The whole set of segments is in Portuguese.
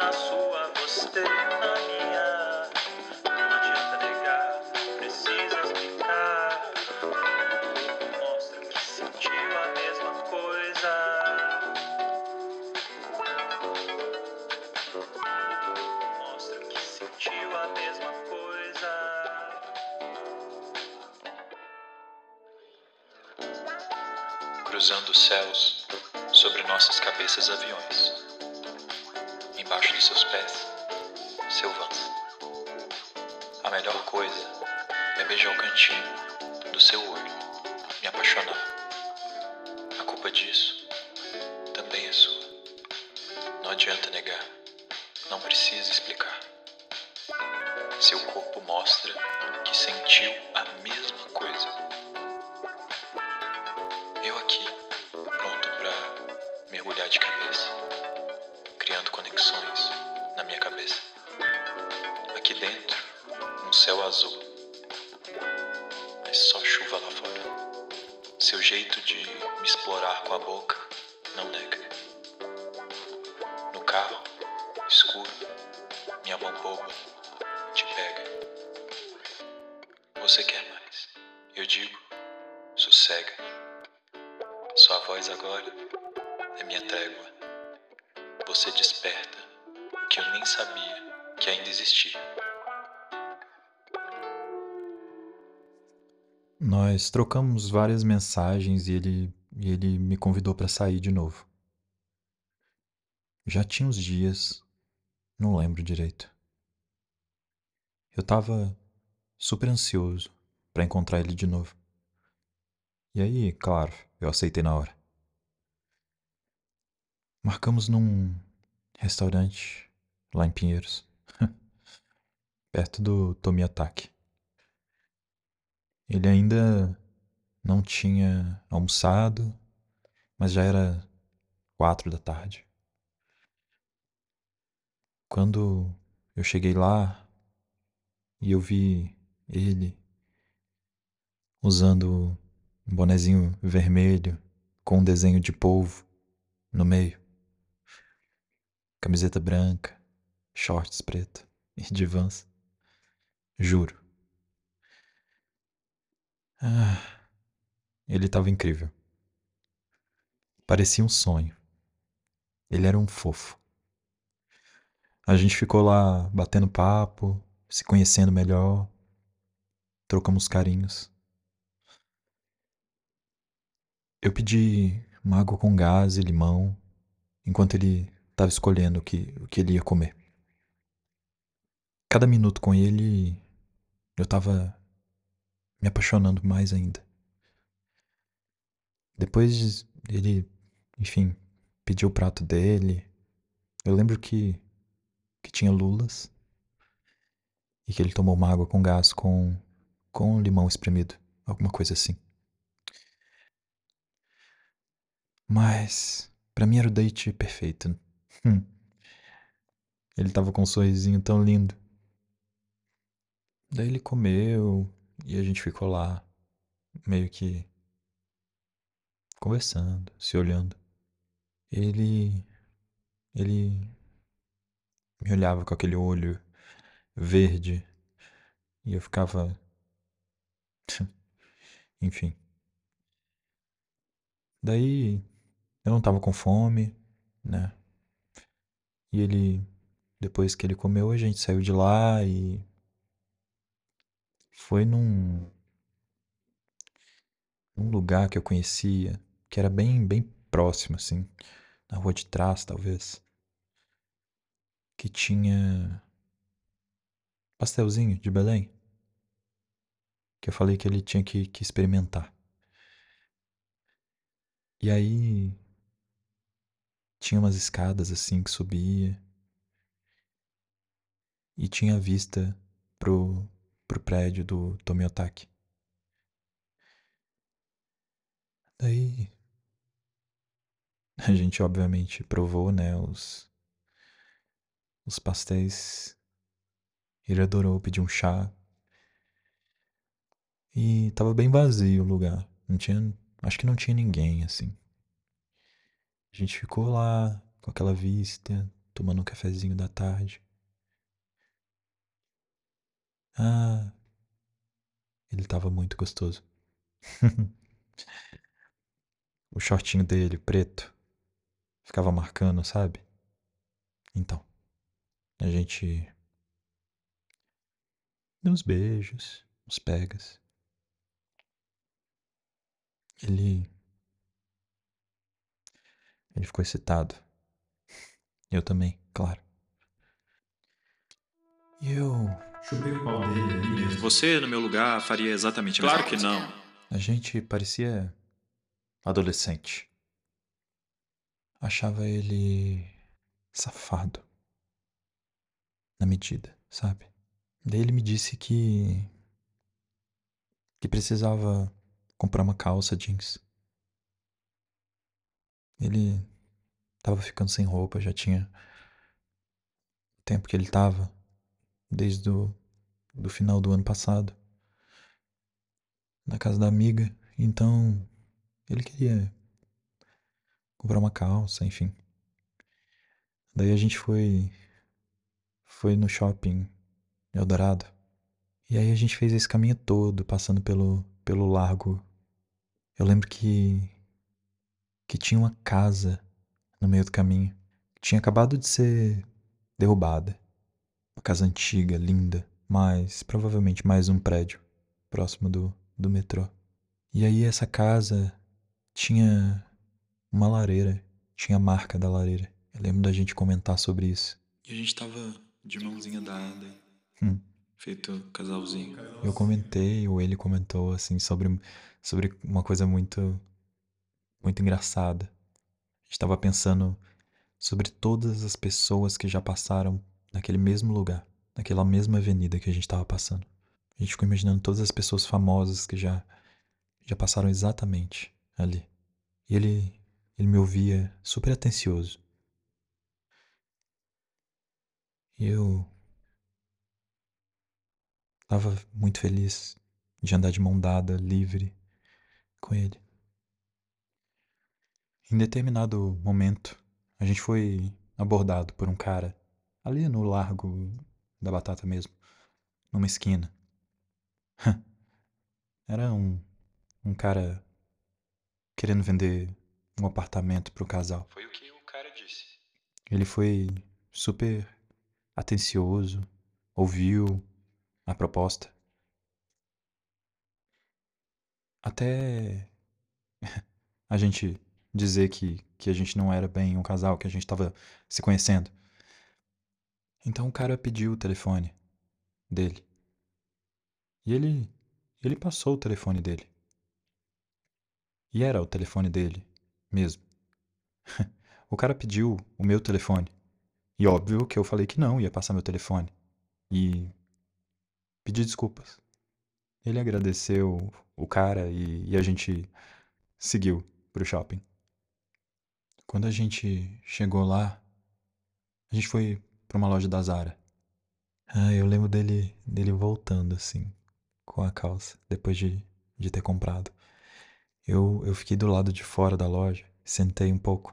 na sua, você na minha. Não adianta negar, precisa explicar. Mostra que sentiu a mesma coisa. Mostra que sentiu a mesma coisa. Cruzando os céus, sobre nossas cabeças aviões. Seus pés, selvãs. A melhor coisa é beijar o cantinho do seu olho, me apaixonar. A culpa disso também é sua. Não adianta negar, não precisa explicar. Seu corpo mostra que sentiu a mesma coisa. Eu aqui, pronto para mergulhar de cabeça, criando conexões na minha cabeça. Aqui dentro, um céu azul, mas só chuva lá fora. Seu jeito de me explorar com a boca não nega. No carro, escuro, minha mão boba te pega. Você quer mais? Eu digo, sossega. Sua voz agora é minha trégua. Você desperta que eu nem sabia que ainda existia. Nós trocamos várias mensagens e ele, e ele me convidou para sair de novo. Já tinha uns dias, não lembro direito. Eu tava super ansioso para encontrar ele de novo. E aí, claro, eu aceitei na hora. Marcamos num restaurante lá em Pinheiros, perto do Tomiataki. Ele ainda não tinha almoçado, mas já era quatro da tarde. Quando eu cheguei lá e eu vi ele usando um bonezinho vermelho com um desenho de polvo no meio, camiseta branca, shorts preto e de vans. Juro. Ah, ele estava incrível. Parecia um sonho. Ele era um fofo. A gente ficou lá batendo papo, se conhecendo melhor, trocamos carinhos. Eu pedi uma água com gás e limão, enquanto ele estava escolhendo o que, o que ele ia comer. Cada minuto com ele, eu estava me apaixonando mais ainda. Depois ele, enfim, pediu o prato dele. Eu lembro que, que tinha lulas e que ele tomou uma água com gás com, com limão espremido, alguma coisa assim. Mas, para mim era o date perfeito. Hum. Ele tava com um sorrisinho tão lindo. Daí ele comeu e a gente ficou lá, meio que conversando, se olhando. Ele. Ele me olhava com aquele olho verde e eu ficava. Enfim. Daí eu não tava com fome, né? E ele, depois que ele comeu, a gente saiu de lá e foi num num lugar que eu conhecia, que era bem bem próximo assim, na rua de trás, talvez, que tinha pastelzinho de Belém, que eu falei que ele tinha que, que experimentar. E aí tinha umas escadas assim que subia e tinha vista pro, pro prédio do Tomiotaki. Daí a gente obviamente provou, né, os os pastéis. Ele adorou pedir um chá. E tava bem vazio o lugar. Não tinha, acho que não tinha ninguém assim. A gente ficou lá com aquela vista, tomando um cafezinho da tarde. Ah, ele tava muito gostoso. o shortinho dele, preto, ficava marcando, sabe? Então, a gente deu uns beijos, uns pegas. Ele Ele ficou excitado. Eu também, claro. E eu. Chupei o pau dele ali mesmo. Você, no meu lugar, faria exatamente a mesma Claro que não. A gente parecia adolescente. Achava ele safado. Na medida, sabe? Daí ele me disse que. que precisava comprar uma calça jeans. Ele tava ficando sem roupa, já tinha tempo que ele tava, desde o do final do ano passado, na casa da amiga. Então, ele queria comprar uma calça, enfim. Daí a gente foi foi no shopping Eldorado. E aí a gente fez esse caminho todo, passando pelo pelo largo. Eu lembro que que tinha uma casa no meio do caminho. Tinha acabado de ser derrubada. Uma casa antiga, linda, mas provavelmente mais um prédio próximo do, do metrô. E aí essa casa tinha uma lareira, tinha a marca da lareira. Eu lembro da gente comentar sobre isso. E a gente tava de mãozinha dada, Hum. feito casalzinho. Eu comentei, ou ele comentou, assim, sobre, sobre uma coisa muito, muito engraçada. A gente tava pensando sobre todas as pessoas que já passaram naquele mesmo lugar, naquela mesma avenida que a gente tava passando. A gente ficou imaginando todas as pessoas famosas que já, já passaram exatamente ali. E ele, ele me ouvia super atencioso. E eu tava muito feliz de andar de mão dada, livre, com ele. Em determinado momento, a gente foi abordado por um cara ali no largo da batata mesmo, numa esquina. Era um, um cara querendo vender um apartamento pro casal. Foi o que o cara disse. Ele foi super atencioso, ouviu a proposta. Até a gente dizer que, que a gente não era bem um casal, que a gente tava se conhecendo. Então o cara pediu o telefone dele. E ele ele passou o telefone dele. E era o telefone dele mesmo. o cara pediu o meu telefone. E óbvio que eu falei que não, ia passar meu telefone. E pedi desculpas. Ele agradeceu o cara e, e a gente seguiu pro shopping. Quando a gente chegou lá, a gente foi pra uma loja da Zara. Ah, eu lembro dele, dele voltando assim, com a calça, depois de, de ter comprado. Eu, eu fiquei do lado de fora da loja, sentei um pouco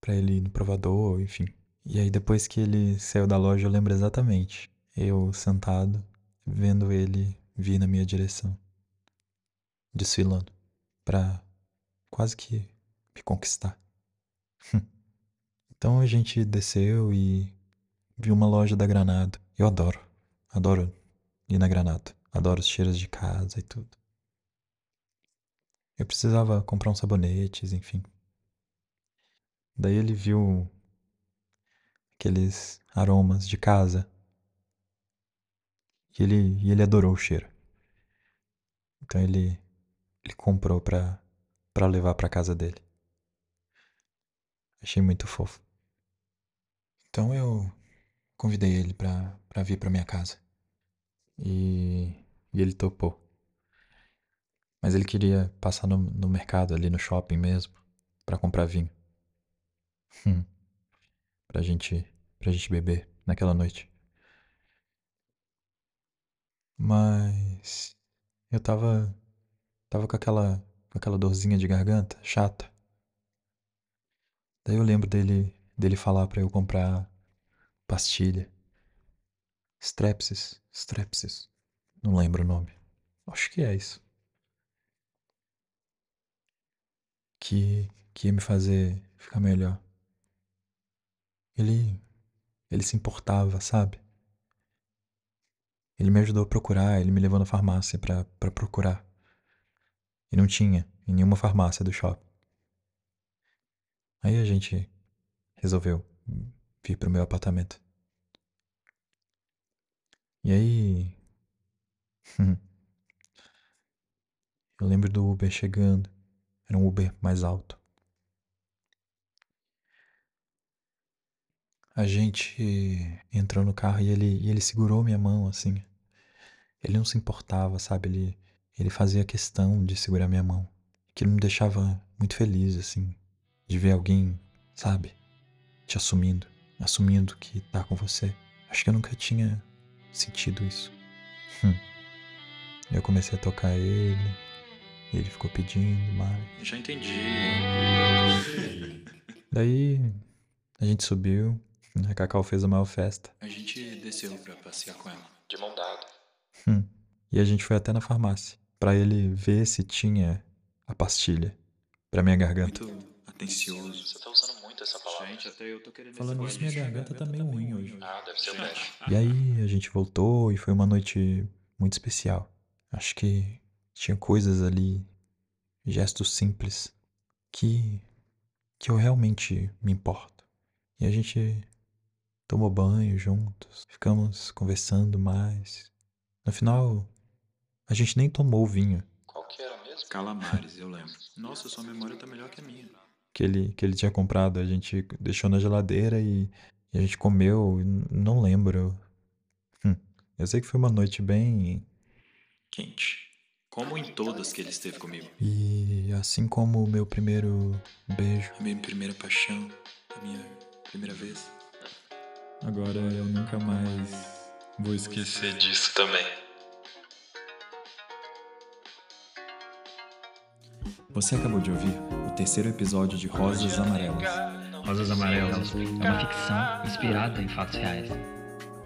pra ele ir no provador, enfim. E aí depois que ele saiu da loja, eu lembro exatamente. Eu sentado, vendo ele vir na minha direção, desfilando, pra quase que me conquistar. então a gente desceu e viu uma loja da Granado. Eu adoro, adoro ir na Granado. Adoro os cheiros de casa e tudo. Eu precisava comprar uns sabonetes, enfim. Daí ele viu aqueles aromas de casa. E ele, e ele adorou o cheiro. Então ele, ele comprou pra levar pra casa dele. Achei muito fofo. Então eu convidei ele pra vir pra minha casa. E, e ele topou. Mas ele queria passar no, no mercado ali no shopping mesmo pra comprar vinho. Hum. Pra gente, pra gente beber naquela noite. Mas eu tava tava com aquela com aquela dorzinha de garganta chata. Daí eu lembro dele dele falar pra eu comprar pastilha. Strepsis, Strepsis. Não lembro o nome. Acho que é isso. Que que ia me fazer ficar melhor. Ele ele se importava, sabe? Ele me ajudou a procurar, ele me levou na farmácia pra procurar. E não tinha em nenhuma farmácia do shopping. Aí a gente resolveu vir pro meu apartamento. E aí. Eu lembro do Uber chegando. Era um Uber mais alto. A gente entrou no carro e ele, e ele segurou minha mão assim. Ele não se importava, sabe? Ele, ele fazia questão de segurar minha mão. Aquilo me deixava muito feliz, assim, de ver alguém, sabe? Te assumindo, assumindo que tá com você. Acho que eu nunca tinha sentido isso. Hum. Eu comecei a tocar ele, e ele ficou pedindo mais. Já entendi. Daí a gente subiu, a Cacau fez a maior festa. A gente desceu pra passear com ela. De mão dada. Hum. E a gente foi até na farmácia pra ele ver se tinha a pastilha pra minha garganta. Muito atencioso. Você tá usando essa palavra. Gente, até eu tô querendo Falando nisso, minha garganta tá meio ruim hoje. Ah, deve ser o Dash. E aí a gente voltou e foi uma noite muito especial. Acho que tinha coisas ali, gestos simples, que, que eu realmente me importo. E a gente tomou banho juntos, ficamos conversando mais. No final, a gente nem tomou o vinho Qual que era mesmo? Calamares, eu lembro. Nossa, sua memória tá melhor que a minha. Que ele, que ele tinha comprado. A gente deixou na geladeira e, e a gente comeu. Não lembro. Hum, Eu sei que foi uma noite bem. Quente. Como em todas que ele esteve comigo. E assim como o meu primeiro beijo. A minha primeira paixão. A minha primeira vez. Agora eu nunca mais vou Esquecer disso também. Você acabou de ouvir o terceiro episódio de Rosas Amarelas. Rosas Amarelas é uma ficção inspirada em fatos reais.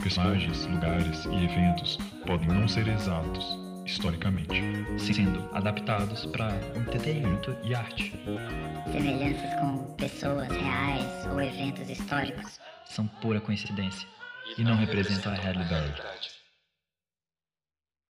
Personagens, lugares e eventos podem não ser exatos, historicamente. sendo adaptados para entretenimento e arte. Semelhanças com pessoas reais ou eventos históricos. São pura coincidência e não representam a realidade.